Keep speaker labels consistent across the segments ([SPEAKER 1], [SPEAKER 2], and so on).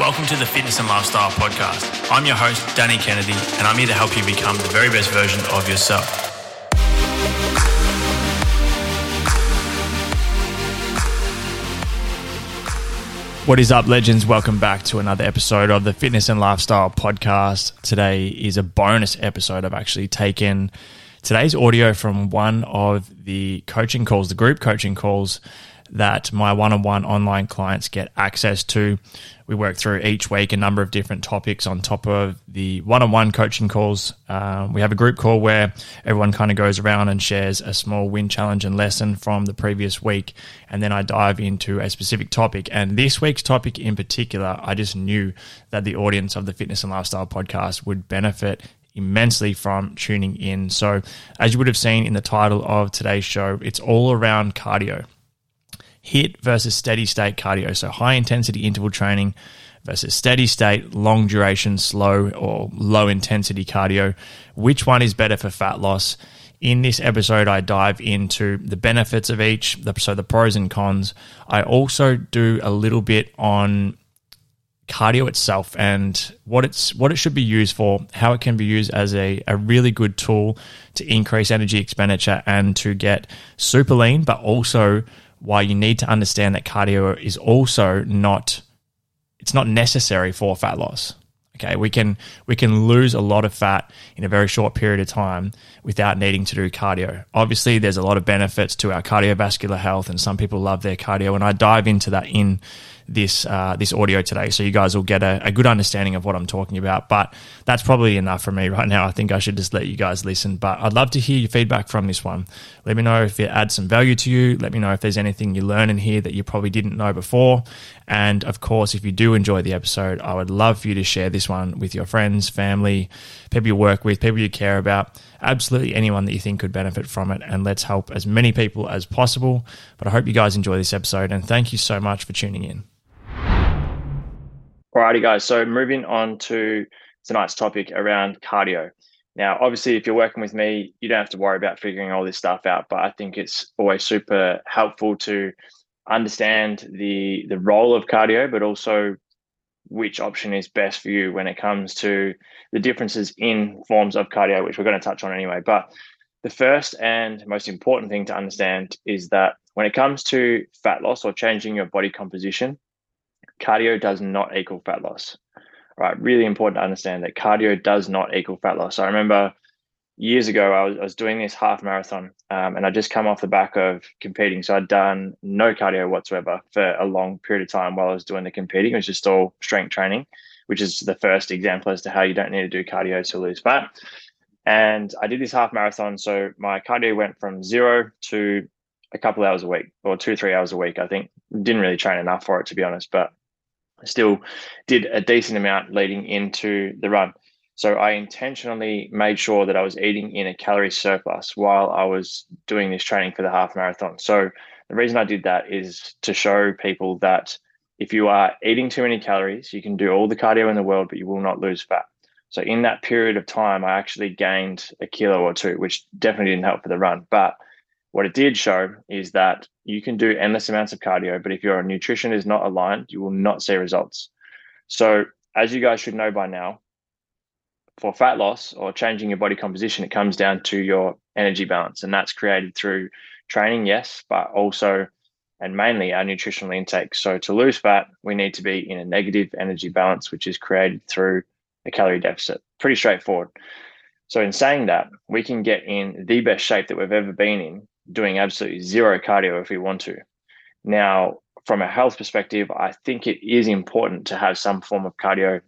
[SPEAKER 1] Welcome to the Fitness and Lifestyle Podcast. I'm your host, Danny Kennedy, and I'm here to help you become the very best version of yourself. What is up, legends? Welcome back to another episode of the Fitness and Lifestyle Podcast. Today is a bonus episode. I've actually taken today's audio from one of the coaching calls, the group coaching calls that my one on one online clients get access to. We work through each week a number of different topics on top of the one on one coaching calls. Um, we have a group call where everyone kind of goes around and shares a small win challenge and lesson from the previous week. And then I dive into a specific topic. And this week's topic in particular, I just knew that the audience of the Fitness and Lifestyle podcast would benefit immensely from tuning in. So, as you would have seen in the title of today's show, it's all around cardio HIIT versus steady state cardio. So high intensity interval training versus steady state, long duration, slow or low intensity cardio. Which one is better for fat loss? In this episode, I dive into the benefits of each, so the pros and cons. I also do a little bit on cardio itself and what it's what it should be used for, how it can be used as a, a really good tool to increase energy expenditure and to get super lean, but also why you need to understand that cardio is also not it's not necessary for fat loss. Okay, we can we can lose a lot of fat in a very short period of time without needing to do cardio. Obviously, there's a lot of benefits to our cardiovascular health, and some people love their cardio, and I dive into that in this uh, this audio today, so you guys will get a, a, good understanding of what I'm talking about. But that's probably enough for me right now. I think I should just let you guys listen. But I'd love to hear your feedback from this one. Let me know if it adds some value to you. Let me know if there's anything you learn in here that you probably didn't know before. And of course, if you do enjoy the episode, I would love for you to share this one with your friends, family, people you work with, people you care about absolutely anyone that you think could benefit from it. And let's help as many people as possible. But I hope you guys enjoy this episode and thank you so much for tuning in. Alrighty, guys. So moving on to tonight's topic around cardio. Now, obviously, if you're working with me, you don't have to worry about figuring all this stuff out. But I think it's always super helpful to understand the the role of cardio, but also which option is best for you when it comes to the differences in forms of cardio, which we're going to touch on anyway. But the first and most important thing to understand is that when it comes to fat loss or changing your body composition, cardio does not equal fat loss. Right, really important to understand that cardio does not equal fat loss. I remember years ago I was, I was doing this half marathon, um, and I just come off the back of competing. So I'd done no cardio whatsoever for a long period of time while I was doing the competing. It was just all strength training, which is the first example as to how you don't need to do cardio to lose fat. And I did this half marathon, so my cardio went from zero to a couple hours a week or two three hours a week. I think didn't really train enough for it to be honest, but still did a decent amount leading into the run. So I intentionally made sure that I was eating in a calorie surplus while I was doing this training for the half marathon. So the reason I did that is to show people that if you are eating too many calories, you can do all the cardio in the world, but you will not lose fat. So in that period of time, I actually gained a kilo or two, which definitely didn't help for the run. But what it did show is that you can do endless amounts of cardio, but if your nutrition is not aligned, you will not see results. So, as you guys should know by now, for fat loss or changing your body composition, it comes down to your energy balance. And that's created through training, yes, but also and mainly our nutritional intake. So, to lose fat, we need to be in a negative energy balance, which is created through a calorie deficit. Pretty straightforward. So, in saying that, we can get in the best shape that we've ever been in doing absolutely zero cardio if we want to. Now, from a health perspective, I think it is important to have some form of cardio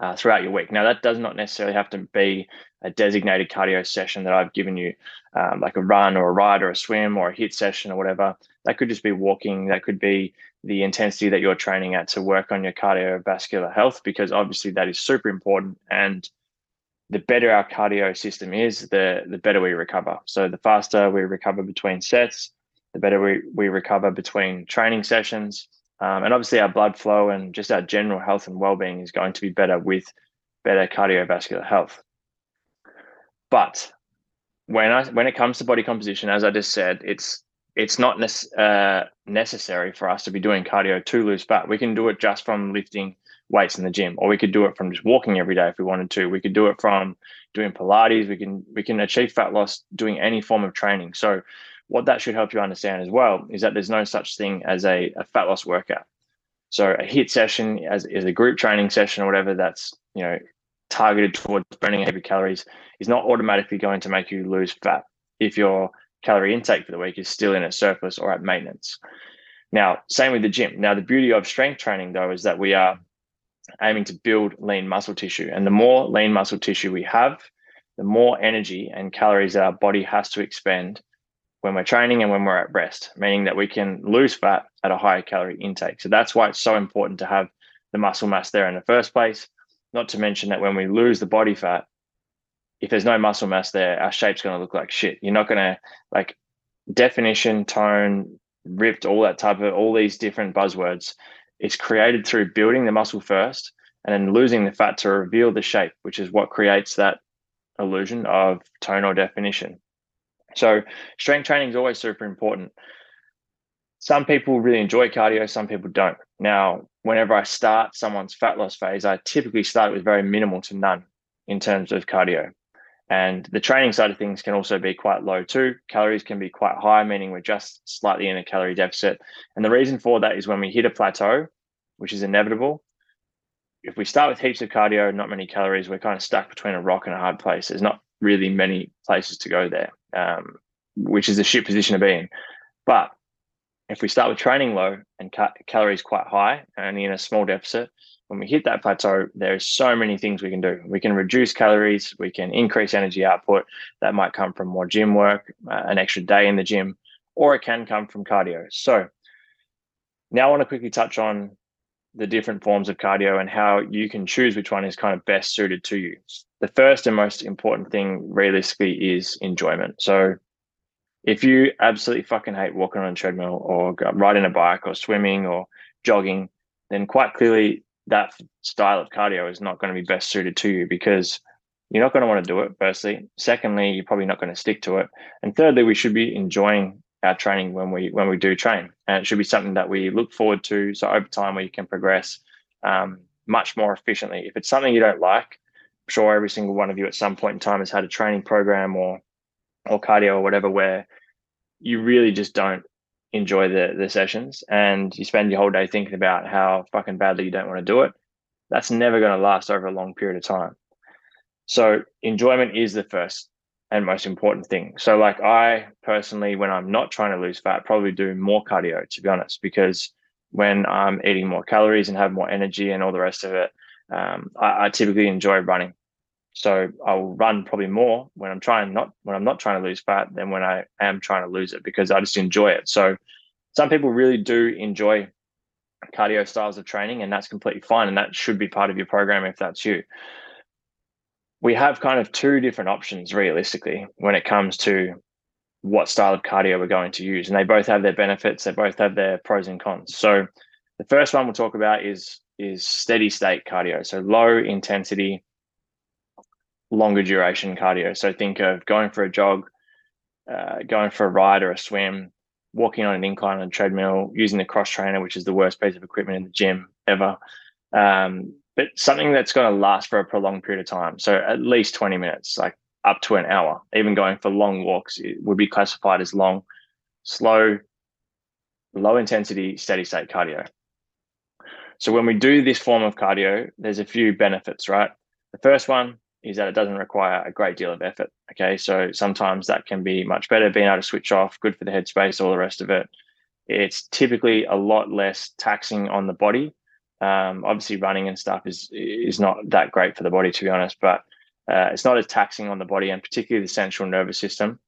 [SPEAKER 1] uh, throughout your week. Now, that does not necessarily have to be a designated cardio session that I've given you, um, like a run or a ride or a swim or a HIIT session or whatever. That could just be walking. That could be the intensity that you're training at to work on your cardiovascular health, because obviously that is super important. And the better our cardio system is, the the better we recover. So the faster we recover between sets, the better we, we recover between training sessions. Um, and obviously, our blood flow and just our general health and well being is going to be better with better cardiovascular health. But when I when it comes to body composition, as I just said, it's it's not ne- uh, necessary for us to be doing cardio to lose fat. We can do it just from lifting weights in the gym, or we could do it from just walking every day if we wanted to. We could do it from doing Pilates. We can we can achieve fat loss doing any form of training. So what that should help you understand as well is that there's no such thing as a, a fat loss workout. So a HIIT session as is a group training session or whatever that's you know targeted towards burning heavy calories is not automatically going to make you lose fat if your calorie intake for the week is still in a surplus or at maintenance. Now, same with the gym. Now, the beauty of strength training though is that we are aiming to build lean muscle tissue, and the more lean muscle tissue we have, the more energy and calories our body has to expend when we're training and when we're at rest, meaning that we can lose fat at a higher calorie intake. So that's why it's so important to have the muscle mass there in the first place. Not to mention that when we lose the body fat, if there's no muscle mass there, our shape's going to look like shit. You're not going to like definition, tone, ripped, all that type of all these different buzzwords. It's created through building the muscle first and then losing the fat to reveal the shape, which is what creates that illusion of tone or definition. So strength training is always super important. Some people really enjoy cardio, some people don't. Now, whenever I start someone's fat loss phase, I typically start with very minimal to none in terms of cardio. And the training side of things can also be quite low too. Calories can be quite high, meaning we're just slightly in a calorie deficit. And the reason for that is when we hit a plateau, which is inevitable, if we start with heaps of cardio, not many calories, we're kind of stuck between a rock and a hard place. There's not really many places to go there, um, which is a shit position to be in. But if we start with training low and ca- calories quite high, only in a small deficit, when we hit that plateau, there's so many things we can do. We can reduce calories, we can increase energy output. That might come from more gym work, uh, an extra day in the gym, or it can come from cardio. So now I want to quickly touch on the different forms of cardio and how you can choose which one is kind of best suited to you. The first and most important thing realistically is enjoyment. So if you absolutely fucking hate walking on a treadmill or riding a bike or swimming or jogging, then quite clearly that style of cardio is not going to be best suited to you because you're not going to want to do it firstly secondly you're probably not going to stick to it and thirdly we should be enjoying our training when we when we do train, and it should be something that we look forward to. So over time, we can progress um, much more efficiently. If it's something you don't like, I'm sure every single one of you at some point in time has had a training program or or cardio or whatever where you really just don't enjoy the the sessions and you spend your whole day thinking about how fucking badly you don't want to do it. That's never going to last over a long period of time. So enjoyment is the first and most important thing. So, like I personally, when I'm not trying to lose fat, probably do more cardio to be honest, because when I'm eating more calories and have more energy and all the rest of it, um, I, I, typically enjoy running. So I'll run probably more when I'm trying not when I'm not trying to lose fat than when I am trying to lose it because I just enjoy it. So some people really do enjoy cardio styles of training, and that's completely fine, and that should be part of your program if that's you we have kind of two different options realistically when it comes to what style of cardio we're going to use. And they both have their benefits, they both have their pros and cons. So the first one we'll talk about is is steady state cardio. So low intensity, longer duration cardio. So think of going for a jog, uh, going for a ride or a swim, walking on an incline on a treadmill, using the cross trainer, which is the worst piece of equipment in the gym ever. Um, but something that's going to last for a prolonged period of time. So at least 20 minutes, like up to an hour, even going for long walks would be classified as long, slow, low intensity, steady state cardio. So when we do this form of cardio, there's a few benefits, right? The first one is that it doesn't require a great deal of effort. Okay. So sometimes that can be much better, being able to switch off, good for the headspace, all the rest of it. It's typically a lot less taxing on the body Um, obviously, running and stuff is is not that great for the body, to be honest. But uh, it's not as taxing on the body and particularly the central nervous system.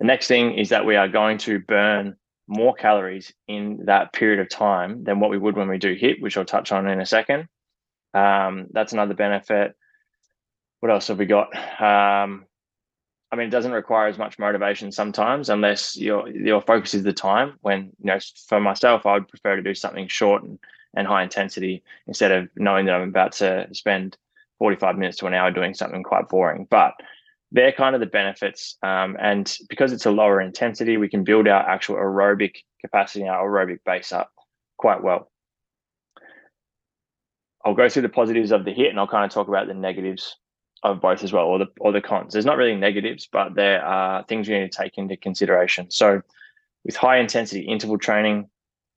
[SPEAKER 1] The next thing is that we are going to burn more calories in that period of time than what we would when we do HIIT, which I'll touch on in a second. Um, that's another benefit. What else have we got? Um, I mean, it doesn't require as much motivation sometimes, unless your your focus is the time. When you know, for myself, I would prefer to do something short and, and high intensity instead of knowing that I'm about to spend 45 minutes to an hour doing something quite boring. But they're kind of the benefits, um, and because it's a lower intensity, we can build our actual aerobic capacity, our aerobic base up quite well. I'll go through the positives of the HIIT, and I'll kind of talk about the negatives of both as well, or the or the cons. There's not really negatives, but there are things you need to take into consideration. So, with high intensity interval training,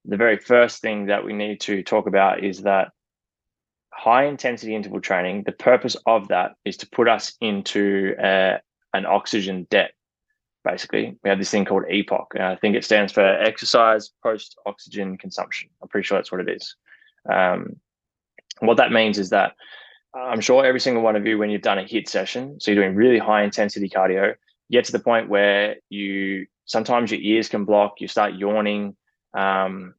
[SPEAKER 1] the very first thing that we need to talk about is that high intensity interval training. The purpose of that is to put us into uh, an oxygen debt. Basically, we have this thing called EPOC. I think it stands for exercise post oxygen consumption. I'm pretty sure that's what it is. Um, what that means is that I'm sure every single one of you, when you've done a HIIT session, so you're doing really high intensity cardio, get to the point where you sometimes your ears can block, you start yawning. Um,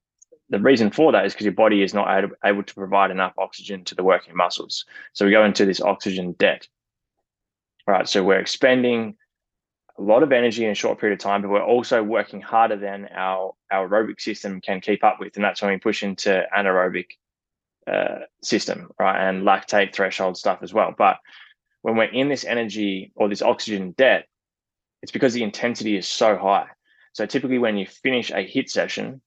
[SPEAKER 1] the reason for that is because your body is not able, able to provide enough oxygen to the working muscles. So we go into this oxygen debt. Right. So we're expending a lot of energy in a short period of time, but we're also working harder than our, our aerobic system can keep up with. And that's when we push into anaerobic uh, system, right? And lactate threshold stuff as well. But when we're in this energy or this oxygen debt, it's because the intensity is so high. So typically, when you finish a HIIT session,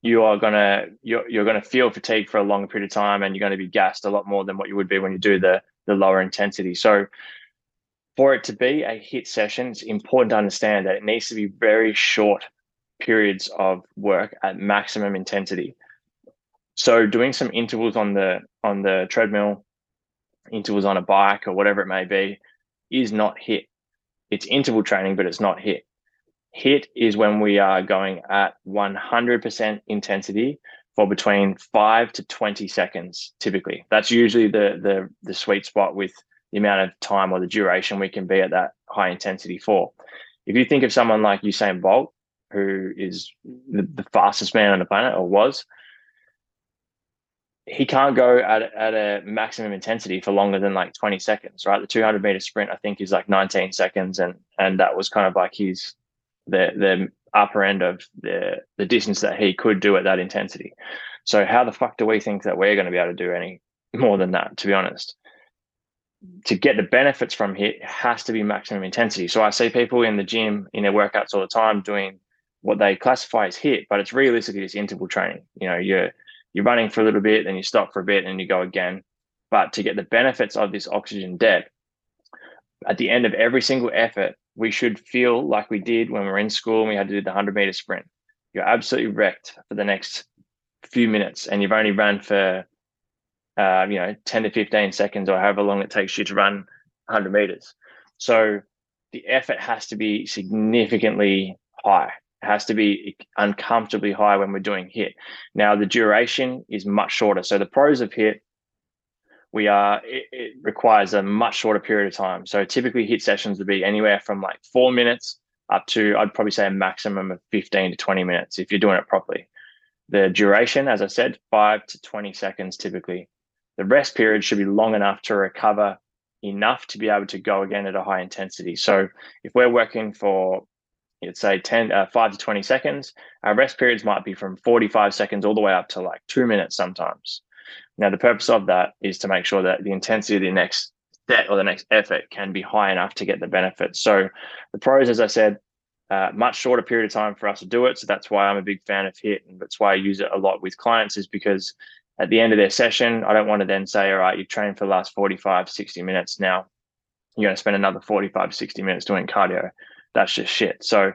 [SPEAKER 1] you are gonna you're, you're gonna feel fatigue for a longer period of time, and you're to be gassed a lot more than what you would be when you do the the lower intensity. So for it to be a HIIT session, it's important to understand that it needs to be very short periods of work at maximum intensity. So doing some intervals on the on the treadmill, intervals on a bike or whatever it may be, is not HIIT It's interval training, but it's not HIIT HIIT is when we are going at 100% intensity for between five to 20 seconds, typically. That's usually the, the, the sweet spot with the amount of time or the duration we can be at that high intensity for. If you think of someone like Usain Bolt, who is the, the fastest man on the planet or was, he can't go at, at a maximum intensity for longer than like 20 seconds, right? The 200 meter sprint, I think, is like 19 seconds, and and that was kind of like his the the upper end of the the distance that he could do at that intensity. So how the fuck do we think that we're going to be able to do any more than that? To be honest, to get the benefits from it has to be maximum intensity. So I see people in the gym in their workouts all the time doing what they classify as HIIT, but it's realistically just interval training. You know, you're you're running for a little bit, then you stop for a bit, and you go again. But to get the benefits of this oxygen debt, at the end of every single effort, we should feel like we did when we were in school and we had to do the 100 meter sprint. You're absolutely wrecked for the next few minutes, and you've only run for, uh, you know, 10 to 15 seconds or however long it takes you to run 100 meters. So the effort has to be significantly high has to be uncomfortably high when we're doing HIIT. Now the duration is much shorter. So the pros of HIIT, we are it, it requires a much shorter period of time. So typically HIIT sessions would be anywhere from like four minutes up to I'd probably say a maximum of 15 to 20 minutes if you're doing it properly. The duration, as I said, five to 20 seconds typically. The rest period should be long enough to recover enough to be able to go again at a high intensity. So if we're working for let's say 10, uh, 5 to 20 seconds. Our rest periods might be from 45 seconds all the way up to like two minutes sometimes. Now, the purpose of that is to make sure that the intensity of the next set or the next effort can be high enough to get the benefits. So, the pros, as I said, uh, much shorter period of time for us to do it. So that's why I'm a big fan of HIIT. and that's why I use it a lot with clients. Is because at the end of their session, I don't want to then say, "All right, you've trained for the last 45, 60 minutes. Now you're going to spend another 45, 60 minutes doing cardio." That's just shit. So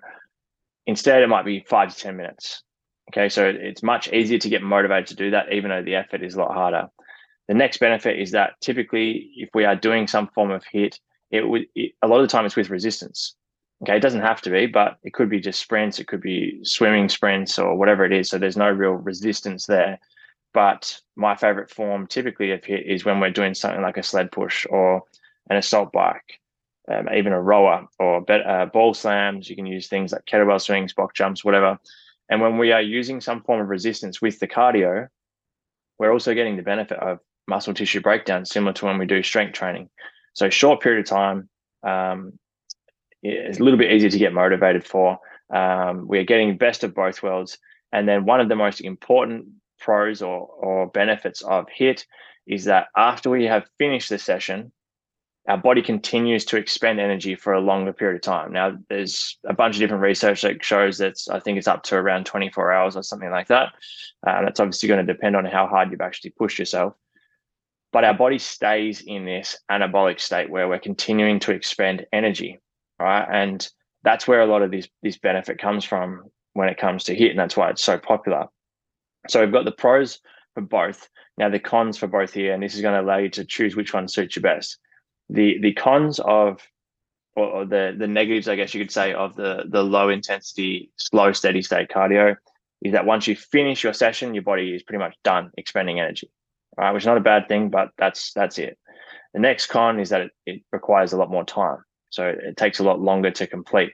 [SPEAKER 1] instead, it might be five to 10 minutes. Okay. So it's much easier to get motivated to do that, even though the effort is a lot harder. The next benefit is that typically, if we are doing some form of HIIT, it would a lot of the time it's with resistance. Okay, it doesn't have to be, but it could be just sprints, it could be swimming sprints or whatever it is. So there's no real resistance there. But my favorite form typically of HIIT is when we're doing something like a sled push or an assault bike, um, even a rower or uh, ball slams. You can use things like kettlebell swings, box jumps, whatever. And when we are using some form of resistance with the cardio, we're also getting the benefit of muscle tissue breakdown, similar to when we do strength training. So short period of time, um, it's a little bit easier to get motivated for. Um, we're getting best of both worlds. And then one of the most important pros or, or benefits of HIIT is that after we have finished the session, our body continues to expend energy for a longer period of time. Now, there's a bunch of different research that shows that I think it's up to around 24 hours or something like that. Uh, that's obviously going to depend on how hard you've actually pushed yourself. But our body stays in this anabolic state where we're continuing to expend energy, right? And that's where a lot of this this benefit comes from when it comes to HIIT, and that's why it's so popular. So we've got the pros for both. Now the cons for both here, and this is going to allow you to choose which one suits you best. The the cons of or, the the negatives, I guess you could say, of the the low intensity, slow, steady state cardio is that once you finish your session, your body is pretty much done expending energy. Right, which is not a bad thing, but that's that's it. The next con is that it, it requires a lot more time. So it takes a lot longer to complete.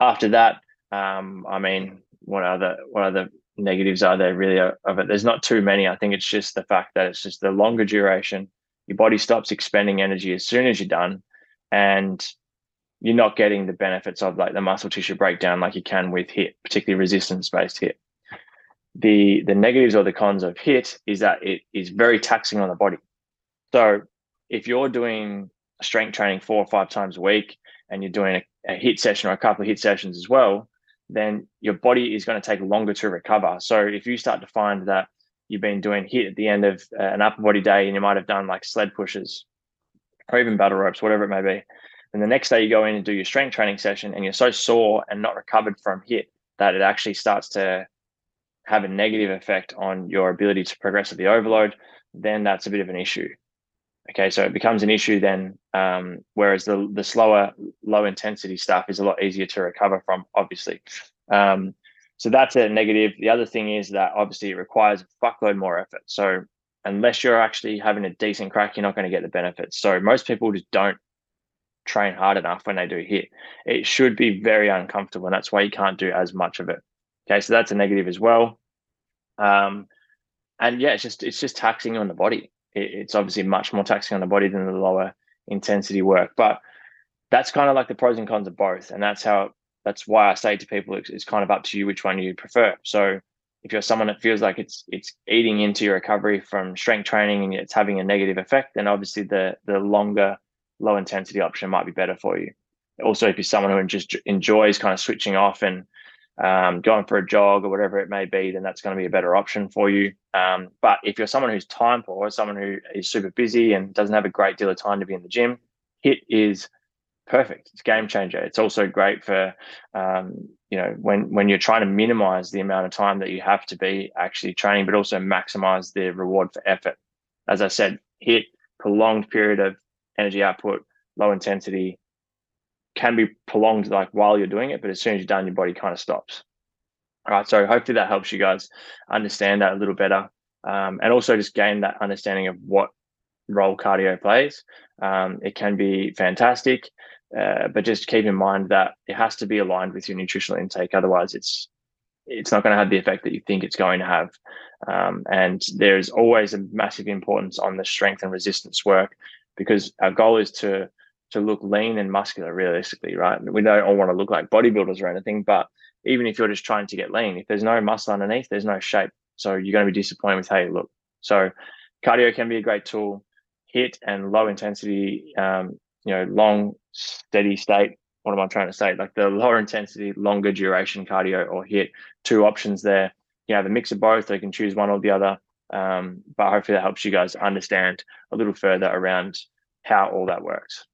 [SPEAKER 1] After that, um, I mean, what other what other negatives are there really of it? There's not too many. I think it's just the fact that it's just the longer duration. Your body stops expending energy as soon as you're done, and you're not getting the benefits of like the muscle tissue breakdown like you can with HIIT particularly resistance based HIIT The the negatives or the cons of HIIT is that it is very taxing on the body. So if you're doing strength training four or five times a week and you're doing a, a HIIT session or a couple of HIIT sessions as well, then your body is going to take longer to recover. So if you start to find that you've been doing HIIT at the end of uh, an upper body day and you might have done like sled pushes or even battle ropes, whatever it may be, and the next day you go in and do your strength training session and you're so sore and not recovered from HIIT that it actually starts to have a negative effect on your ability to progress at the overload, then that's a bit of an issue. Okay, so it becomes an issue then, um, whereas the the slower, low intensity stuff is a lot easier to recover from, obviously. Um, so that's a negative. The other thing is that obviously it requires a fuckload more effort. So unless you're actually having a decent crack, you're not going to get the benefits. So most people just don't train hard enough when they do HIIT. It should be very uncomfortable, and that's why you can't do as much of it. Okay, so that's a negative as well. Um, and yeah, it's just it's just taxing on the body it's obviously much more taxing on the body than the lower intensity work. But that's kind of like the pros and cons of both, and that's how that's why I say to people it's, it's kind of up to you which one you prefer. So if you're someone that feels like it's it's eating into your recovery from strength training and it's having a negative effect, then obviously the the longer low intensity option might be better for you. Also, if you're someone who just enjoys kind of switching off and um, going for a jog or whatever it may be, then that's going to be a better option for you. Um, but if you're someone who's time poor, someone who is super busy and doesn't have a great deal of time to be in the gym, HIIT is perfect. It's game changer. It's also great for um, you know when when you're trying to minimize the amount of time that you have to be actually training, but also maximize the reward for effort. As I said, HIIT prolonged period of energy output, low intensity, can be prolonged like while you're doing it, but as soon as you're done, your body kind of stops. All right. So hopefully that helps you guys understand that a little better. Um, and also just gain that understanding of what role cardio plays. Um, it can be fantastic, uh, but just keep in mind that it has to be aligned with your nutritional intake. Otherwise, it's it's not going to have the effect that you think it's going to have. Um, and there's always a massive importance on the strength and resistance work because our goal is to to look lean and muscular realistically, right? We don't all want to look like bodybuilders or anything, but even if you're just trying to get lean, if there's no muscle underneath, there's no shape. So you're going to be disappointed with how you look. So cardio can be a great tool. HIIT and low intensity, um, you know, long steady state. What am I trying to say? Like the lower intensity, longer duration cardio or HIIT. two options there. You have a mix of both. They can choose one or the other. Um, but hopefully that helps you guys understand a little further around how all that works.